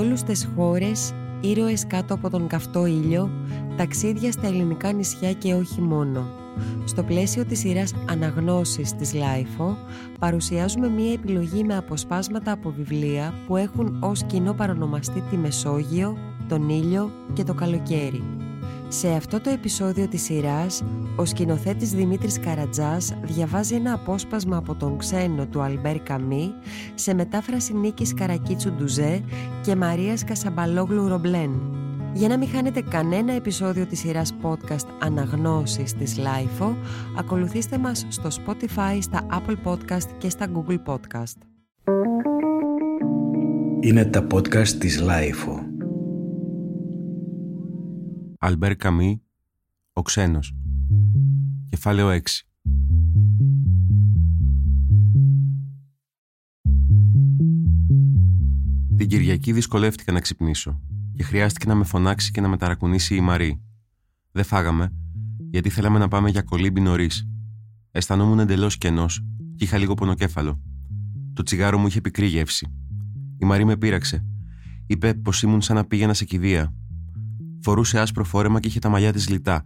Ηλιόλουστες χώρες, ήρωες κάτω από τον καυτό ήλιο, ταξίδια στα ελληνικά νησιά και όχι μόνο. Στο πλαίσιο της σειράς «Αναγνώσεις» της LiFO, παρουσιάζουμε μία επιλογή με αποσπάσματα από βιβλία που έχουν ως κοινό παρονομαστή τη Μεσόγειο, τον ήλιο και το καλοκαίρι. Σε αυτό το επεισόδιο της σειράς, ο σκηνοθέτης Δημήτρης Καραντζάς διαβάζει ένα απόσπασμα από τον Ξένο του Αλμπέρ Καμύ σε μετάφραση Νίκης Καρακίτσου Ντουζέ και Μαρίας Κασαμπαλόγλου Ρομπλέν. Για να μην χάνετε κανένα επεισόδιο της σειράς podcast Αναγνώσεις της Lifeo, ακολουθήστε μας στο Spotify, στα Apple Podcast και στα Google Podcast. Είναι τα podcast της Lifeo. Αλμπέρ Καμί, ο ξένος. Κεφάλαιο 6. Την Κυριακή δυσκολεύτηκα να ξυπνήσω και χρειάστηκε να με φωνάξει και να με ταρακουνήσει η Μαρή. Δεν φάγαμε, γιατί θέλαμε να πάμε για κολύμπι νωρίς. Αισθανόμουν εντελώς κενός και είχα λίγο πονοκέφαλο. Το τσιγάρο μου είχε πικρή γεύση. Η Μαρή με πείραξε. Είπε πως ήμουν σαν να πήγαινα σε κηδεία Φορούσε άσπρο φόρεμα και είχε τα μαλλιά της λιτά.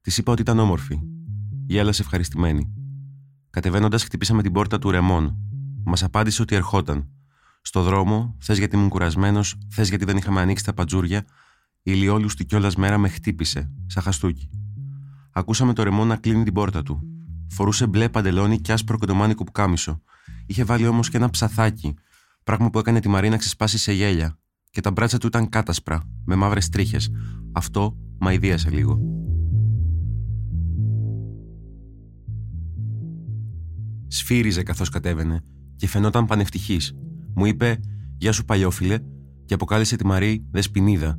Της είπα ότι ήταν όμορφη. Γέλασε ευχαριστημένη. Κατεβαίνοντας, χτυπήσαμε την πόρτα του Ρεμόν. Μας απάντησε ότι ερχόταν. Στο δρόμο, θες γιατί ήμουν κουρασμένος, θες γιατί δεν είχαμε ανοίξει τα πατζούρια, η ηλιόλουστη κιόλας μέρα με χτύπησε, σαν χαστούκι. Ακούσαμε το Ρεμόν να κλείνει την πόρτα του. Φορούσε μπλε παντελόνι και άσπρο κοντομάνικο που κάμισο. Είχε βάλει όμως και ένα ψαθάκι, πράγμα που έκανε τη Μαρίνα ξεσπάσει σε γέλια, και τα μπράτσα του ήταν κάτασπρα, με μαύρες τρίχες. Αυτό μαειδίασε λίγο. Σφύριζε καθώς κατέβαινε και φαινόταν πανευτυχής. Μου είπε «Γεια σου παλιόφιλε» και αποκάλεσε τη Μαρή Δεσποινίδα.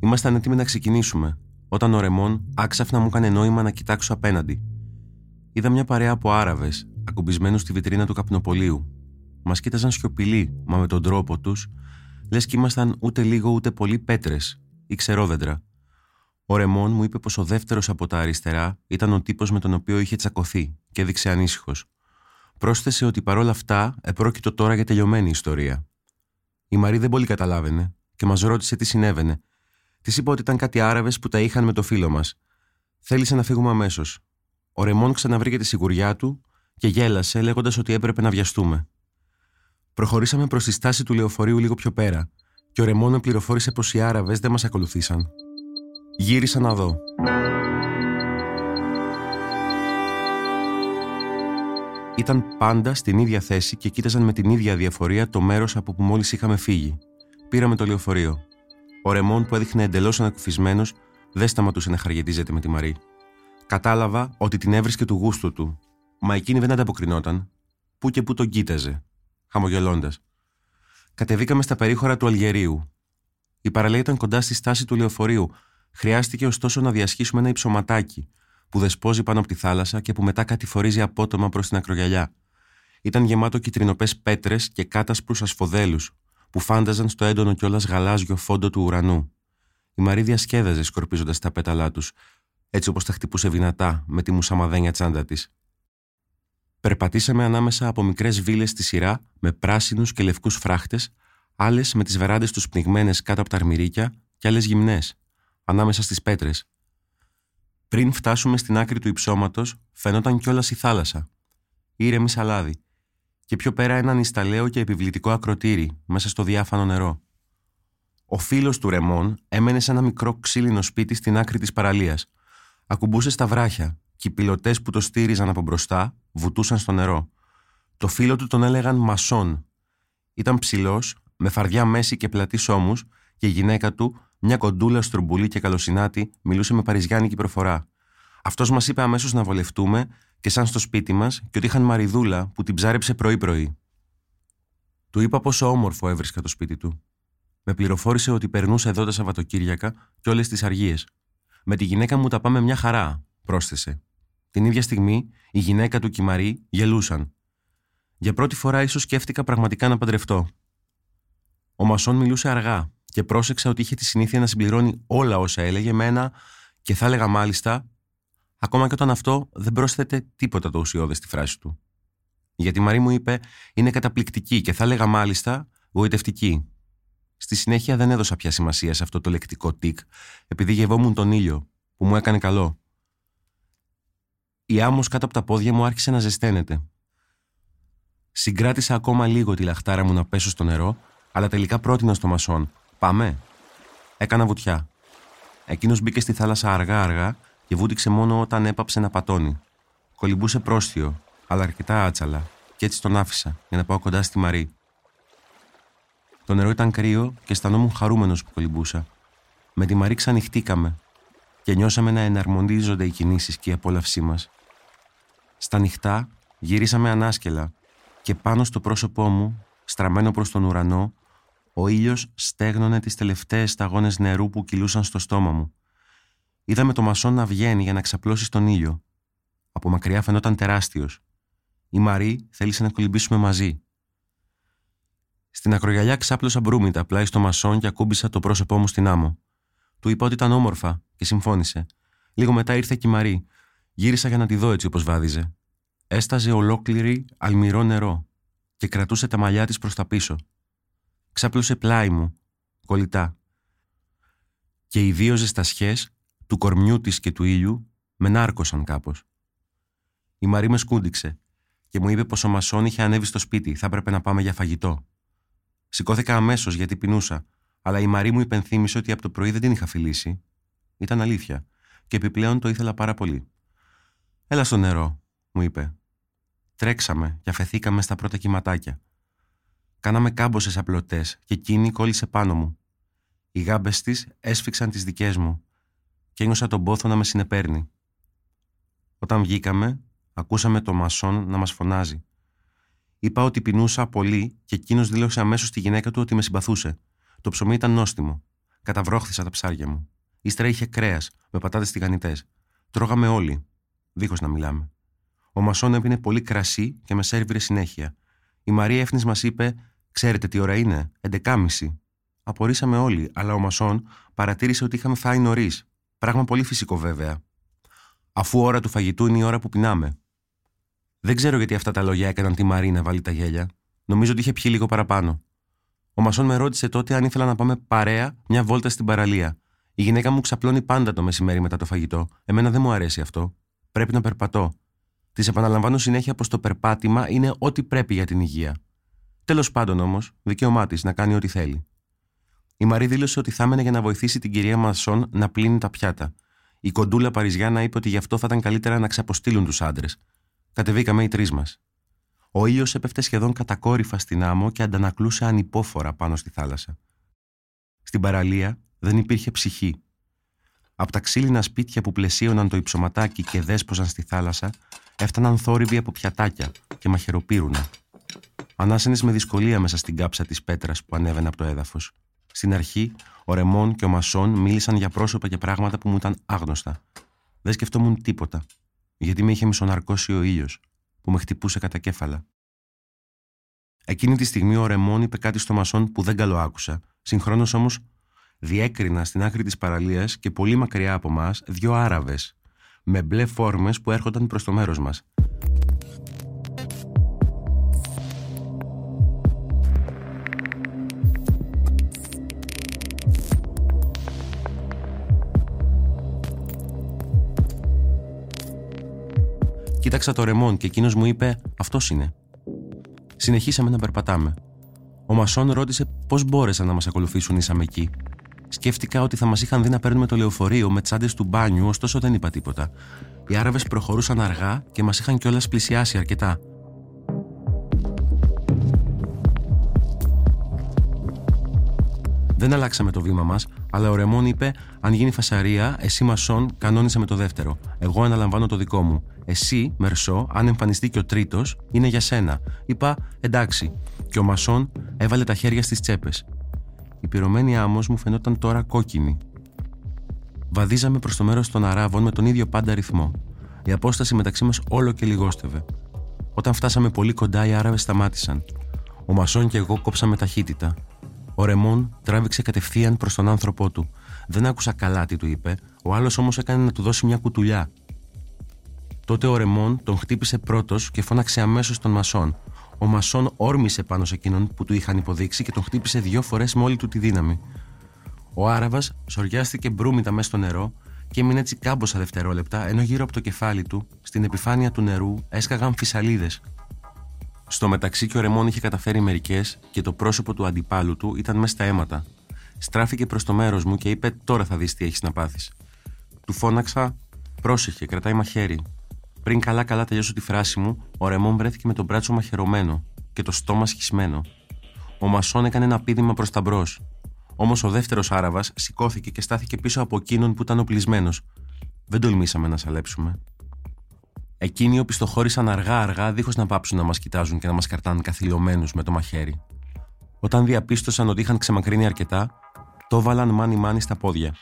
Ήμασταν έτοιμοι να ξεκινήσουμε, όταν ο Ρεμόν άξαφνα μου έκανε νόημα να κοιτάξω απέναντι. Είδα μια παρέα από Άραβες, ακουμπισμένους στη βιτρίνα του καπνοπολίου. Μας κοίταζαν σιωπηλοί, μα με τον τρόπο τους λες κι ήμασταν ούτε λίγο ούτε πολύ πέτρες ή ξερόδεντρα. Ο Ρεμόν μου είπε πως ο δεύτερος από τα αριστερά ήταν ο τύπος με τον οποίο είχε τσακωθεί και έδειξε ανήσυχος. Πρόσθεσε ότι παρόλα αυτά επρόκειτο τώρα για τελειωμένη ιστορία. Η Μαρή δεν πολύ καταλάβαινε και μας ρώτησε τι συνέβαινε. Της είπα ότι ήταν κάτι Άραβες που τα είχαν με το φίλο μας. Θέλησε να φύγουμε αμέσως. Ο Ρεμόν ξαναβρήκε τη σιγουριά του και γέλασε λέγοντας ότι έπρεπε να βιαστούμε. Προχωρήσαμε προς τη στάση του λεωφορείου λίγο πιο πέρα και ο Ρεμόν με πληροφόρησε πως οι Άραβες δεν μας ακολουθήσαν. Γύρισα να δω. Ήταν πάντα στην ίδια θέση και κοίταζαν με την ίδια διαφορία το μέρος από που μόλις είχαμε φύγει. Πήραμε το λεωφορείο. Ο Ρεμόν που έδειχνε εντελώς ανακουφισμένος δεν σταματούσε να χαργετίζεται με τη Μαρή. Κατάλαβα ότι την έβρισκε του γούστου του, μα εκείνη δεν ανταποκρινόταν. Πού και πού τον κοίταζε χαμογελώντας. Κατεβήκαμε στα περίχωρα του Αλγερίου. Η παραλία ήταν κοντά στη στάση του λεωφορείου. Χρειάστηκε ωστόσο να διασχίσουμε ένα υψωματάκι που δεσπόζει πάνω από τη θάλασσα και που μετά κατηφορίζει απότομα προς την ακρογιαλιά. Ήταν γεμάτο κυτρινοπές πέτρες και κάτασπρου ασφοδέλους που φάνταζαν στο έντονο κιόλας γαλάζιο φόντο του ουρανού. Η Μαρή διασκέδαζε σκορπίζοντας τα πέταλά τους, έτσι όπως τα χτυπούσε δυνατά με τη μουσαμαδένια τσάντα της. Περπατήσαμε ανάμεσα από μικρές βίλες στη σειρά με πράσινους και λευκούς φράχτες, άλλες με τις βεράντες τους πνιγμένες κάτω από τα αρμυρίκια και άλλες γυμνές, ανάμεσα στις πέτρες. Πριν φτάσουμε στην άκρη του υψώματος, φαινόταν κιόλας η θάλασσα. Ήρεμη σαλάδι. Και πιο πέρα ένα νησταλέο και επιβλητικό ακροτήρι μέσα στο διάφανο νερό. Ο φίλος του Ρεμόν έμενε σε ένα μικρό ξύλινο σπίτι στην άκρη της παραλίας. Ακουμπούσε στα βράχια και οι πιλωτές που το στήριζαν από μπροστά βουτούσαν στο νερό. Το φίλο του τον έλεγαν Μασόν. Ήταν ψηλός, με φαρδιά μέση και πλατή ώμους, και η γυναίκα του, μια κοντούλα στρομπουλή και καλοσυνάτη, μιλούσε με παριζιάνικη προφορά. Αυτός μας είπε αμέσως να βολευτούμε και σαν στο σπίτι μας και ότι είχαν μαριδούλα που την ψάρεψε πρωί-πρωί. Του είπα πόσο όμορφο έβρισκα το σπίτι του. Με πληροφόρησε ότι περνούσε εδώ τα Σαββατοκύριακα και όλες τις αργίες. Με τη γυναίκα μου τα πάμε μια χαρά, πρόσθεσε. Την ίδια στιγμή, η γυναίκα του και η Μαρή γελούσαν. Για πρώτη φορά ίσως σκέφτηκα πραγματικά να παντρευτώ. Ο Μασόν μιλούσε αργά και πρόσεξα ότι είχε τη συνήθεια να συμπληρώνει όλα όσα έλεγε με ένα και θα έλεγα μάλιστα, ακόμα και όταν αυτό δεν πρόσθεται τίποτα το ουσιώδες στη φράση του. Γιατί η Μαρή μου είπε είναι καταπληκτική και θα έλεγα μάλιστα γοητευτική. Στη συνέχεια δεν έδωσα πια σημασία σε αυτό το λεκτικό τικ, επειδή γευόμουν τον ήλιο, που μου έκανε καλό. Η άμμος κάτω από τα πόδια μου άρχισε να ζεσταίνεται. Συγκράτησα ακόμα λίγο τη λαχτάρα μου να πέσω στο νερό, αλλά τελικά πρότεινα στο μασόν. Πάμε. Έκανα βουτιά. Εκείνος μπήκε στη θάλασσα αργά-αργά και βούτυξε μόνο όταν έπαψε να πατώνει. Κολυμπούσε πρόστιο, αλλά αρκετά άτσαλα, και έτσι τον άφησα για να πάω κοντά στη Μαρή. Το νερό ήταν κρύο και αισθανόμουν χαρούμενος που κολυμπούσα. Με τη Μαρή ξανοιχτήκαμε και νιώσαμε να εναρμονίζονται οι κινήσεις και η απόλαυσή μας. Στα νυχτά γυρίσαμε ανάσκελα και πάνω στο πρόσωπό μου, στραμμένο προς τον ουρανό, ο ήλιος στέγνωνε τις τελευταίες σταγόνες νερού που κυλούσαν στο στόμα μου. Είδαμε το μασόν να βγαίνει για να ξαπλώσει στον ήλιο. Από μακριά φαινόταν τεράστιος. Η Μαρή θέλησε να κολυμπήσουμε μαζί. Στην ακρογιαλιά ξάπλωσα μπρούμητα πλάι στο μασόν και ακούμπησα το πρόσωπό μου στην άμμο. Του είπα ότι ήταν όμορφα και συμφώνησε. Λίγο μετά ήρθε και η Μαρή. Γύρισα για να τη δω έτσι όπως βάδιζε. Έσταζε ολόκληρη αλμυρό νερό και κρατούσε τα μαλλιά της προς τα πίσω. Ξάπλωσε πλάι μου, κολλητά. Και οι δύο ζεστασιές του κορμιού της και του ήλιου με νάρκωσαν κάπως. Η Μαρή με σκούντιξε και μου είπε πως ο Μασόν είχε ανέβει στο σπίτι, θα έπρεπε να πάμε για φαγητό. Σηκώθηκα αμέσως γιατί πεινούσα, αλλά η Μαρή μου υπενθύμησε ότι από το πρωί δεν την είχα φιλήσει. Ήταν αλήθεια, και επιπλέον το ήθελα πάρα πολύ. Έλα στο νερό, μου είπε. Τρέξαμε και αφαιθήκαμε στα πρώτα κυματάκια. Κάναμε κάμποσες απλωτές και εκείνη κόλλησε πάνω μου. Οι γάμπες της έσφιξαν τις δικές μου και ένιωσα τον πόθο να με συνεπέρνει. Όταν βγήκαμε, ακούσαμε το μασόν να μας φωνάζει. Είπα ότι πεινούσα πολύ και εκείνος δήλωσε αμέσως στη γυναίκα του ότι με συμπαθούσε. Το ψωμί ήταν νόστιμο. Καταβρόχθησα τα ψάρια μου. Ύστερα είχε κρέας, με πατάτες τηγανιτές. Τρώγαμε όλοι, δίχως να μιλάμε. Ο Μασόν έπινε πολύ κρασί και με σέρβιρε συνέχεια. Η Μαρία Εύθυνη μας είπε: Ξέρετε τι ώρα είναι, 11.30. Απορρίσαμε όλοι, αλλά ο Μασόν παρατήρησε ότι είχαμε φάει νωρίς. Πράγμα πολύ φυσικό βέβαια. Αφού ώρα του φαγητού είναι η ώρα που πεινάμε. Δεν ξέρω γιατί αυτά τα λόγια έκαναν τη Μαρή να βάλει τα γέλια. Νομίζω ότι είχε πιει λίγο παραπάνω. Ο Μασόν με ρώτησε τότε αν ήθελα να πάμε παρέα μια βόλτα στην παραλία. Η γυναίκα μου ξαπλώνει πάντα το μεσημέρι μετά το φαγητό. Εμένα δεν μου αρέσει αυτό. Πρέπει να περπατώ. Τη επαναλαμβάνω συνέχεια πως το περπάτημα είναι ό,τι πρέπει για την υγεία. Τέλος πάντων όμως, δικαίωμά της να κάνει ό,τι θέλει. Η Μαρή δήλωσε ότι θα έμενε για να βοηθήσει την κυρία Μασόν να πλύνει τα πιάτα. Η κοντούλα Παριζιάνα είπε ότι γι' αυτό θα ήταν καλύτερα να ξαποστείλουν τους άντρες. Κατεβήκαμε οι τρεις μας. Ο ήλιος έπεφτε σχεδόν κατακόρυφα στην άμμο και αντανακλούσε ανυπόφορα πάνω στη θάλασσα. Στην παραλία δεν υπήρχε ψυχή. Από τα ξύλινα σπίτια που πλαισίωναν το υψωματάκι και δέσποζαν στη θάλασσα, έφταναν θόρυβοι από πιατάκια και μαχαιροπύρουνα. Ανάσαινες με δυσκολία μέσα στην κάψα της πέτρας που ανέβαινε από το έδαφος. Στην αρχή, ο Ρεμόν και ο Μασόν μίλησαν για πρόσωπα και πράγματα που μου ήταν άγνωστα. Δεν σκεφτόμουν τίποτα, γιατί με είχε μισοναρκώσει ο ήλιος, που με χτυπούσε κατά κέφαλα. Εκείνη τη στιγμή ο Ρεμόν είπε κάτι στο Μασόν που δεν καλοάκουσα, συγχρόνως όμως διέκρινα στην άκρη της παραλίας και πολύ μακριά από μας δυο Άραβες, με μπλε φόρμες που έρχονταν προς το μέρος μας. Κοίταξα το ρεμόν και εκείνος μου είπε: Αυτός είναι. Συνεχίσαμε να περπατάμε. Ο Μασόν ρώτησε πώς μπόρεσαν να μας ακολουθήσουν ήσαμε εκεί. Σκέφτηκα ότι θα μας είχαν δει να παίρνουμε το λεωφορείο με τσάντες του μπάνιου, ωστόσο δεν είπα τίποτα. Οι Άραβες προχωρούσαν αργά και μας είχαν κιόλας πλησιάσει αρκετά. Δεν αλλάξαμε το βήμα μας, αλλά ο Ρεμόν είπε: Αν γίνει φασαρία, εσύ Μασόν κανόνισε με το δεύτερο. Εγώ αναλαμβάνω το δικό μου. Εσύ, Μερσό, αν εμφανιστεί και ο τρίτος, είναι για σένα. Είπα: Εντάξει. Και ο Μασόν έβαλε τα χέρια στις τσέπες. Η πυρωμένη άμμος μου φαινόταν τώρα κόκκινη. Βαδίζαμε προς το μέρος των Αράβων με τον ίδιο πάντα ρυθμό. Η απόσταση μεταξύ μας όλο και λιγόστευε. Όταν φτάσαμε πολύ κοντά, οι Άραβες σταμάτησαν. Ο Μασόν και εγώ κόψαμε ταχύτητα. Ο Ρεμόν τράβηξε κατευθείαν προς τον άνθρωπό του. Δεν άκουσα καλά τι του είπε, ο άλλος όμως έκανε να του δώσει μια κουτουλιά. Τότε ο Ρεμόν τον χτύπησε πρώτος και φώναξε αμέσως τον Μασόν. Ο Μασόν όρμησε πάνω σε εκείνον που του είχαν υποδείξει και τον χτύπησε δύο φορές με όλη του τη δύναμη. Ο Άραβας σοριάστηκε μπρούμητα μέσα στο νερό και έμεινε έτσι κάμποσα δευτερόλεπτα, ενώ γύρω από το κεφάλι του, στην επιφάνεια του νερού, έσκαγαν φυσαλίδες. Στο μεταξύ και ο Ρεμόν είχε καταφέρει μερικές και το πρόσωπο του αντιπάλου του ήταν μέσα στα αίματα. Στράφηκε προς το μέρος μου και είπε: Τώρα θα δεις τι έχεις να πάθεις. Του φώναξα: Πρόσεχε, κρατάει μαχαίρι. Πριν καλά-καλά τελειώσω τη φράση μου, ο Ρεμόν βρέθηκε με τον μπράτσο μαχαιρωμένο και το στόμα σχισμένο. Ο Μασόν έκανε ένα πίδημα προς τα μπρος. Όμως ο δεύτερος Άραβας σηκώθηκε και στάθηκε πίσω από εκείνον που ήταν οπλισμένος. Δεν τολμήσαμε να σαλέψουμε. Εκείνοι οπισθοχώρησαν αργά-αργά, δίχως να πάψουν να μας κοιτάζουν και να μας καρτάνε καθυλωμένους με το μαχαίρι. Όταν διαπίστωσαν ότι είχαν ξεμακρύνει αρκετά, το βάλαν μάνι-μάνι στα πόδια.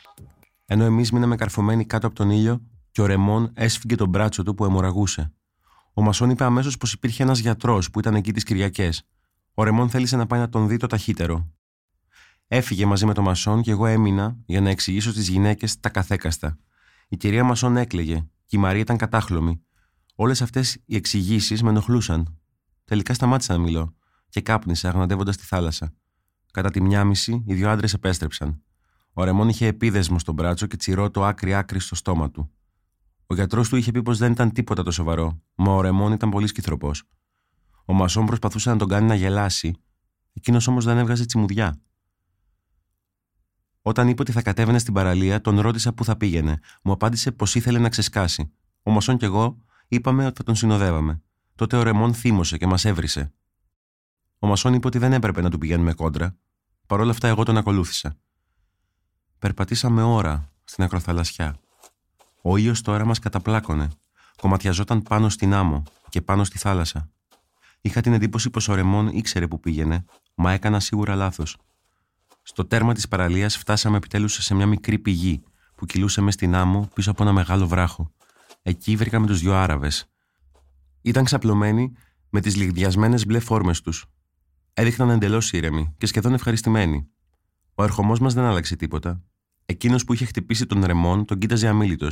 Ενώ εμείς μείναμε καρφωμένοι κάτω από τον ήλιο και ο Ρεμόν έσφυγε τον μπράτσο του που αιμορραγούσε. Ο Μασόν είπε αμέσως πως υπήρχε ένας γιατρός που ήταν εκεί τις Κυριακές. Ο Ρεμόν θέλησε να πάει να τον δει το ταχύτερο. Έφυγε μαζί με τον Μασόν και εγώ έμεινα για να εξηγήσω στις γυναίκες τα καθέκαστα. Η κυρία Μασόν έκλαιγε και η Μαρία ήταν κατάχλωμη. Όλες αυτές οι εξηγήσεις με ενοχλούσαν. Τελικά σταμάτησα να μιλώ και κάπνισα αγναντεύοντας τη θάλασσα. Κατά τη μια μισή, οι δύο άντρες επέστρεψαν. Ο Ρεμόν είχε επίδεσμο στον μπράτσο και τσιρό το άκρη-άκρη στο στόμα του. Ο γιατρός του είχε πει πως δεν ήταν τίποτα το σοβαρό, μα ο Ρεμόν ήταν πολύ σκυθροπός. Ο Μασόν προσπαθούσε να τον κάνει να γελάσει, εκείνος όμως δεν έβγαζε τσιμουδιά. Όταν είπε ότι θα κατέβαινε στην παραλία, τον ρώτησα πού θα πήγαινε. Μου απάντησε πως ήθελε να ξεσκάσει. Ο Μασόν και εγώ είπαμε ότι θα τον συνοδεύαμε. Τότε ο Ρεμόν θύμωσε και μας έβρισε. Ο Μασόν είπε ότι δεν έπρεπε να του πηγαίνουμε κόντρα. Παρ' όλα αυτά, εγώ τον ακολούθησα. Περπατήσαμε ώρα στην ακροθαλασσιά. Ο ήλιος τώρα μας καταπλάκωνε. Κομματιαζόταν πάνω στην άμμο και πάνω στη θάλασσα. Είχα την εντύπωση πως ο Ρεμόν ήξερε που πήγαινε, μα έκανα σίγουρα λάθος. Στο τέρμα της παραλίας φτάσαμε επιτέλους σε μια μικρή πηγή που κυλούσε μες στην άμμο πίσω από ένα μεγάλο βράχο. Εκεί βρήκαμε τους δυο Άραβες. Ήταν ξαπλωμένοι με τις λιγδιασμένες μπλε φόρμες τους. Έδειχναν εντελώς ήρεμοι και σχεδόν ευχαριστημένοι. Ο ερχομός μας δεν άλλαξε τίποτα. Εκείνος που είχε χτυπήσει τον Ρεμόν τον κοίταζε αμήλυτο.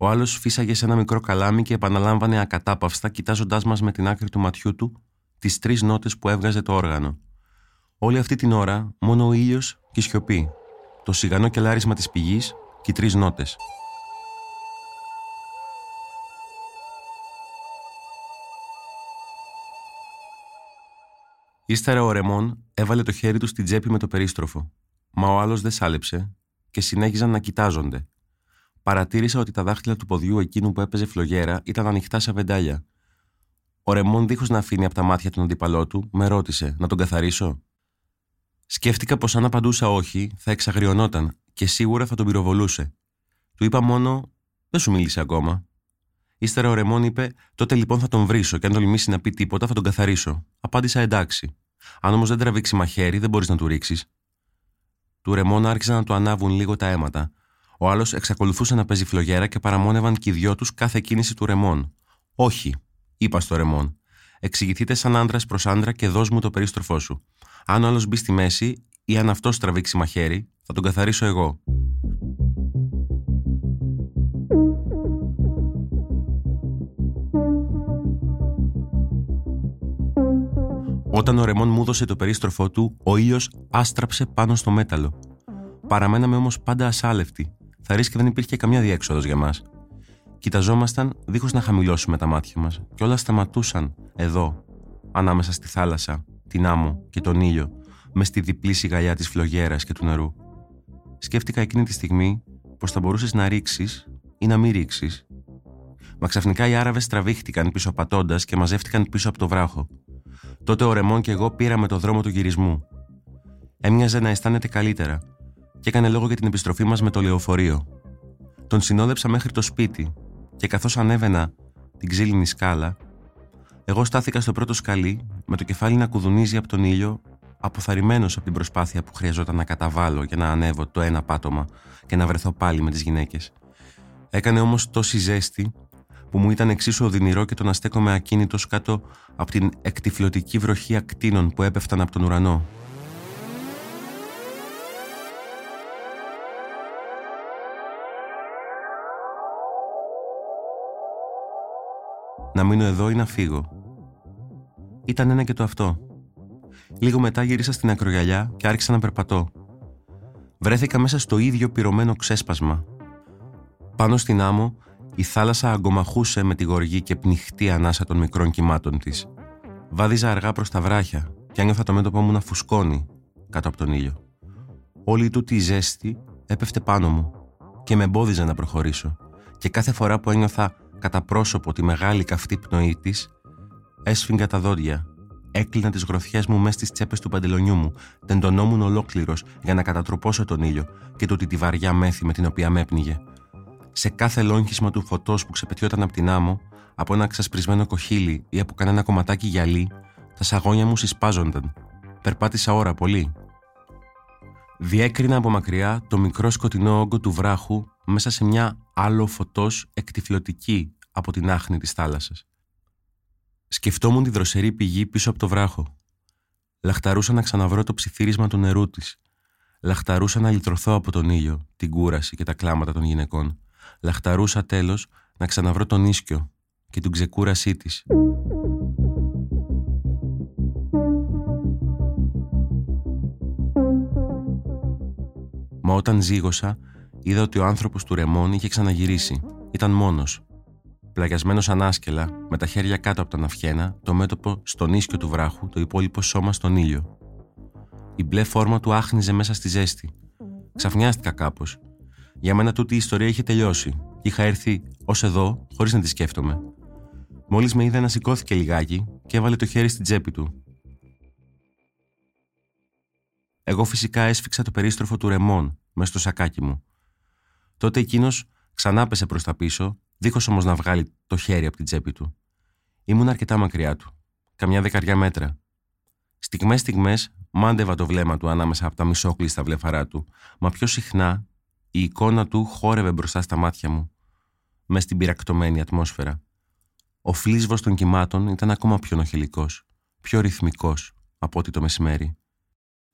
Ο άλλος φύσαγε σε ένα μικρό καλάμι και επαναλάμβανε ακατάπαυστα, κοιτάζοντάς μας με την άκρη του ματιού του τις τρεις νότες που έβγαζε το όργανο. Όλη αυτή την ώρα μόνο ο ήλιος και η σιωπή, το σιγανό κελάρισμα της πηγής και οι τρεις νότες. Ύστερα ο Ρεμόν έβαλε το χέρι του στην τσέπη με το περίστροφο. Μα ο άλλος δεν σάλεψε και συνέχιζαν να κοιτάζονται. Παρατήρησα ότι τα δάχτυλα του ποδιού εκείνου που έπαιζε φλογέρα ήταν ανοιχτά σε βεντάλια. Ο Ρεμόν, δίχως να αφήνει από τα μάτια τον αντίπαλό του, με ρώτησε να τον καθαρίσω; Σκέφτηκα πως αν απαντούσα όχι, θα εξαγριωνόταν και σίγουρα θα τον πυροβολούσε. Του είπα μόνο: Δεν σου μίλησε ακόμα. Ύστερα ο Ρεμόν είπε: Τότε λοιπόν θα τον βρίσω και αν τολμήσει να πει τίποτα θα τον καθαρίσω. Απάντησα εντάξει. Αν όμως δεν τραβήξει μαχαίρι, δεν μπορείς να του ρίξεις. Του Ρεμόν άρχισαν να του ανάβουν λίγο τα αίματα. Ο άλλος εξακολουθούσε να παίζει φλογέρα και παραμόνευαν και οι δυο τους κάθε κίνηση του Ρεμόν. Όχι, είπα στο Ρεμόν. Εξηγηθείτε σαν άντρας προς άντρα και δώσ' μου το περίστροφό σου. Αν ο άλλος μπει στη μέση ή αν αυτός τραβήξει μαχαίρι, θα τον καθαρίσω εγώ. Όταν ο Ρεμόν μου έδωσε το περίστροφό του, ο ήλιος άστραψε πάνω στο μέταλλο. Παραμέναμε όμως πάντα ασάλευτοι. Θα ρίσκε δεν υπήρχε καμιά διέξοδος για μας. Κοιταζόμασταν δίχως να χαμηλώσουμε τα μάτια μας, και όλα σταματούσαν εδώ, ανάμεσα στη θάλασσα, την άμμο και τον ήλιο, μες στη διπλή σιγαλιά της φλογέρας και του νερού. Σκέφτηκα εκείνη τη στιγμή πως θα μπορούσες να ρίξεις ή να μην ρίξεις. Μα ξαφνικά οι Άραβες τραβήχτηκαν πίσω πατώντας και μαζεύτηκαν πίσω από το βράχο. Τότε ο Ρεμόν και εγώ πήραμε το δρόμο του γυρισμού. Έμοιαζε να αισθάνεται καλύτερα και έκανε λόγο για την επιστροφή μας με το λεωφορείο. Τον συνόδεψα μέχρι το σπίτι και καθώς ανέβαινα την ξύλινη σκάλα, εγώ στάθηκα στο πρώτο σκαλί με το κεφάλι να κουδουνίζει από τον ήλιο, αποθαρρυμένος από την προσπάθεια που χρειαζόταν να καταβάλω για να ανέβω το ένα πάτωμα και να βρεθώ πάλι με τις γυναίκες. Έκανε όμως τόση ζέστη που μου ήταν εξίσου οδυνηρό και το να στέκομαι ακίνητος κάτω από την εκτιφλωτική βροχή ακτίνων που έπεφταν από τον ουρανό. Να μείνω εδώ ή να φύγω. ήταν ένα και το αυτό. Λίγο μετά γύρισα στην ακρογιαλιά και άρχισα να περπατώ. Βρέθηκα μέσα στο ίδιο πυρωμένο ξέσπασμα. Πάνω στην άμμο, η θάλασσα αγκομαχούσε με τη γοργή και πνιχτή ανάσα των μικρών κυμάτων της. Βάδιζα αργά προς τα βράχια και άνιωθα το μέτωπό μου να φουσκώνει κάτω από τον ήλιο. Όλη τούτη η ζέστη έπεφτε πάνω μου και με εμπόδιζε να προχωρήσω. Και κάθε φορά που ένιωθα κατά πρόσωπο τη μεγάλη καυτή πνοή της, έσφιγγα τα δόντια, έκλεινα τις γροθιές μου μέσα στις τσέπες του παντελονιού μου, τεντωνόμουν ολόκληρος για να κατατροπώσω τον ήλιο και τούτη τη βαριά μέθη με την οποία με έπνιγε. Σε κάθε λόγχισμα του φωτός που ξεπετιόταν από την άμμο, από ένα ξασπρισμένο κοχύλι ή από κανένα κομματάκι γυαλί, τα σαγόνια μου συσπάζονταν. Περπάτησα ώρα πολύ. Διέκρινα από μακριά το μικρό σκοτεινό όγκο του βράχου μέσα σε μια άλλο φωτός εκτιφλωτική από την άχνη της θάλασσας. Σκεφτόμουν τη δροσερή πηγή πίσω από το βράχο. Λαχταρούσα να ξαναβρω το ψιθύρισμα του νερού της. Λαχταρούσα να λυτρωθώ από τον ήλιο, την κούραση και τα κλάματα των γυναικών. Λαχταρούσα τέλος να ξαναβρω τον ίσκιο και την ξεκούρασή της. Μα όταν ζήγωσα, είδα ότι ο άνθρωπος του Ρεμόν είχε ξαναγυρίσει. Ήταν μόνος. Πλαγιασμένος ανάσκελα, με τα χέρια κάτω από τα ναυκένα, το μέτωπο στον ίσκιο του βράχου, το υπόλοιπο σώμα στον ήλιο. Η μπλε φόρμα του άχνιζε μέσα στη ζέστη. Ξαφνιάστηκα κάπως. Για μένα τούτη η ιστορία είχε τελειώσει. Είχα έρθει ως εδώ, χωρίς να τη σκέφτομαι. Μόλις με είδε να σηκώθηκε λιγάκι και έβαλε το χέρι στην τσέπη του. Εγώ φυσικά έσφιξα το περίστροφο του ρεμόν μέσα στο σακάκι μου. Τότε εκείνος ξανά πέσε προς τα πίσω, δίχως όμως να βγάλει το χέρι από την τσέπη του. Ήμουν αρκετά μακριά του, καμιά δεκαριά μέτρα. Στιγμές στιγμές μάντευα το βλέμμα του ανάμεσα από τα μισόκλειστα βλεφαρά του, μα πιο συχνά η εικόνα του χόρευε μπροστά στα μάτια μου, μες στην πυρακτωμένη ατμόσφαιρα. Ο φλίσβος των κυμάτων ήταν ακόμα πιο νοχελικός, πιο ρυθμικός από ό,τι το μεσημέρι.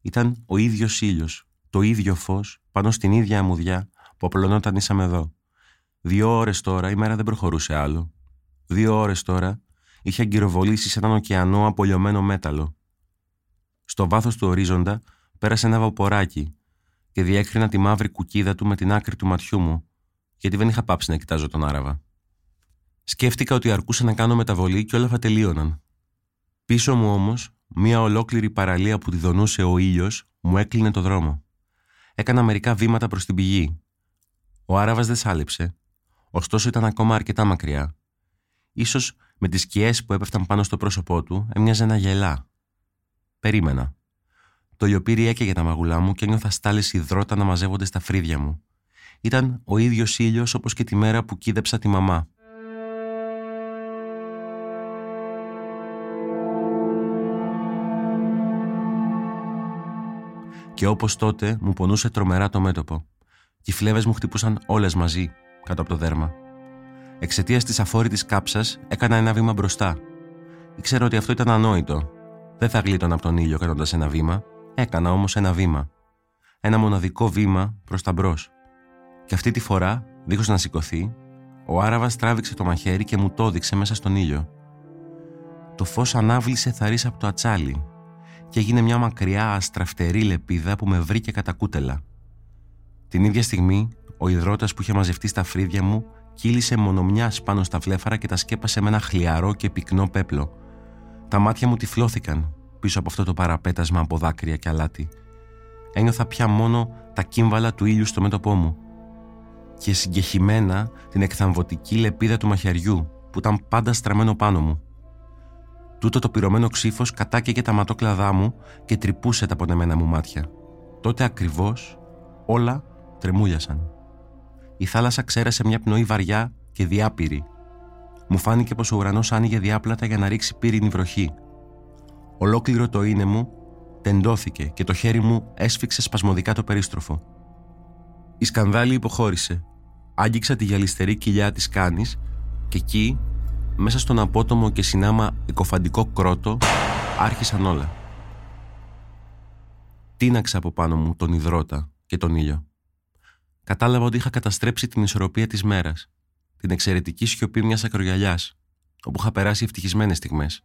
Ήταν ο ίδιος ήλιος, το ίδιο φως, πάνω στην ίδια αμμουδιά που απλωνόταν ήσαμε εδώ. Δύο ώρες τώρα η μέρα δεν προχωρούσε άλλο. Δύο ώρες τώρα είχε αγκυροβολήσει σε έναν ωκεανό απολυωμένο μέταλλο. Στο βάθος του ορίζοντα πέρασε ένα βαποράκι και διέκρινα τη μαύρη κουκίδα του με την άκρη του ματιού μου, γιατί δεν είχα πάψει να κοιτάζω τον Άραβα. Σκέφτηκα ότι αρκούσε να κάνω μεταβολή και όλα θα τελείωναν. Πίσω μου όμως, μία ολόκληρη παραλία που τη δονούσε ο ήλιος μου έκλεινε το δρόμο. Έκανα μερικά βήματα προς την πηγή. Ο Άραβας δεν σάλεψε, ωστόσο ήταν ακόμα αρκετά μακριά. Ίσως με τις σκιές που έπεφταν πάνω στο πρόσωπό του έμοιαζε ένα γελά. Περίμενα. Το λιοπύρι έκαιγε τα μαγουλά μου και ένιωθα στάλε υδρότα να μαζεύονται στα φρύδια μου. Ήταν ο ίδιος ήλιος όπως και τη μέρα που κίδεψα τη μαμά. Και όπως τότε μου πονούσε τρομερά το μέτωπο. Και οι φλέβες μου χτυπούσαν όλες μαζί κάτω από το δέρμα. Εξαιτίας της αφόρητης κάψας έκανα ένα βήμα μπροστά. Ήξερα ότι αυτό ήταν ανόητο. Δεν θα γλίτωνα από τον ήλιο κάνοντα ένα βήμα, Έκανα όμως ένα βήμα. Ένα μοναδικό βήμα προς τα μπρος. Και αυτή τη φορά, δίχως να σηκωθεί, ο Άραβας τράβηξε το μαχαίρι και μου το έδειξε μέσα στον ήλιο. Το φως ανάβλησε θαρής από το ατσάλι και έγινε μια μακριά αστραφτερή λεπίδα που με βρήκε κατά κούτελα. Την ίδια στιγμή, ο υδρότας που είχε μαζευτεί στα φρύδια μου κύλησε μονομιάς πάνω στα βλέφαρα και τα σκέπασε με ένα χλιαρό και πυκνό πέπλο. Τα μάτια μου τυφλώθηκαν πίσω από αυτό το παραπέτασμα από δάκρυα και αλάτι. Ένιωθα πια μόνο τα κύμβαλα του ήλιου στο μέτωπό μου και συγκεχημένα την εκθαμβωτική λεπίδα του μαχαιριού που ήταν πάντα στραμμένο πάνω μου. Τούτο το πυρωμένο ξύφος κατάκαιγε τα ματόκλαδά μου και τρυπούσε τα πονεμένα μου μάτια. Τότε ακριβώς όλα τρεμούλιασαν. Η θάλασσα ξέρασε μια πνοή βαριά και διάπηρη. Μου φάνηκε πως ο ουρανός άνοιγε διάπλατα για να ρίξει πύρινη βροχή Ολόκληρο το είναι μου τεντώθηκε και το χέρι μου έσφιξε σπασμωδικά το περίστροφο. Η σκανδάλη υποχώρησε. Άγγιξα τη γυαλιστερή κοιλιά της κάνης και εκεί, μέσα στον απότομο και συνάμα εκοφαντικό κρότο, άρχισαν όλα. Τίναξα από πάνω μου τον υδρότα και τον ήλιο. Κατάλαβα ότι είχα καταστρέψει την ισορροπία της μέρας, την εξαιρετική σιωπή μιας ακρογιαλιάς, όπου είχα περάσει ευτυχισμένες στιγμές.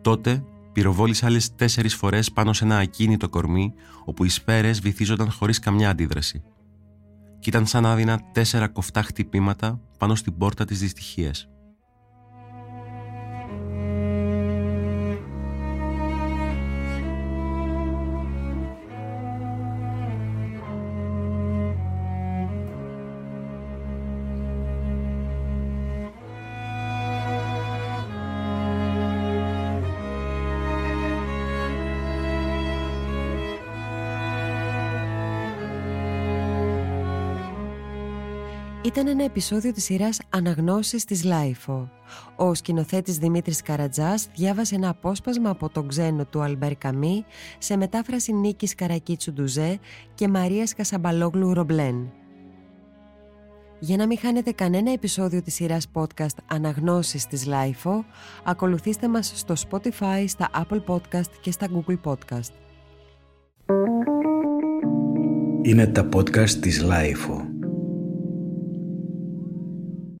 Τότε πυροβόλησε άλλες τέσσερις φορές πάνω σε ένα ακίνητο κορμί όπου οι σφαίρες βυθίζονταν χωρίς καμιά αντίδραση. Κι ήταν σαν άδινα τέσσερα κοφτά χτυπήματα πάνω στην πόρτα της δυστυχίας. Ήταν ένα επεισόδιο της σειράς «Αναγνώσεις της LiFO». Ο σκηνοθέτης Δημήτρης Καραντζάς διάβασε ένα απόσπασμα από τον Ξένο του Αλμπέρ Καμύ σε μετάφραση Νίκης Καρακίτσου Ντουζέ και Μαρίας Κασαμπαλόγλου Ρομπλέν. Για να μην χάνετε κανένα επεισόδιο της σειράς podcast «Αναγνώσεις της LiFO», ακολουθήστε μας στο Spotify, στα Apple Podcast και στα Google Podcast. Είναι τα podcast της Λάιφο.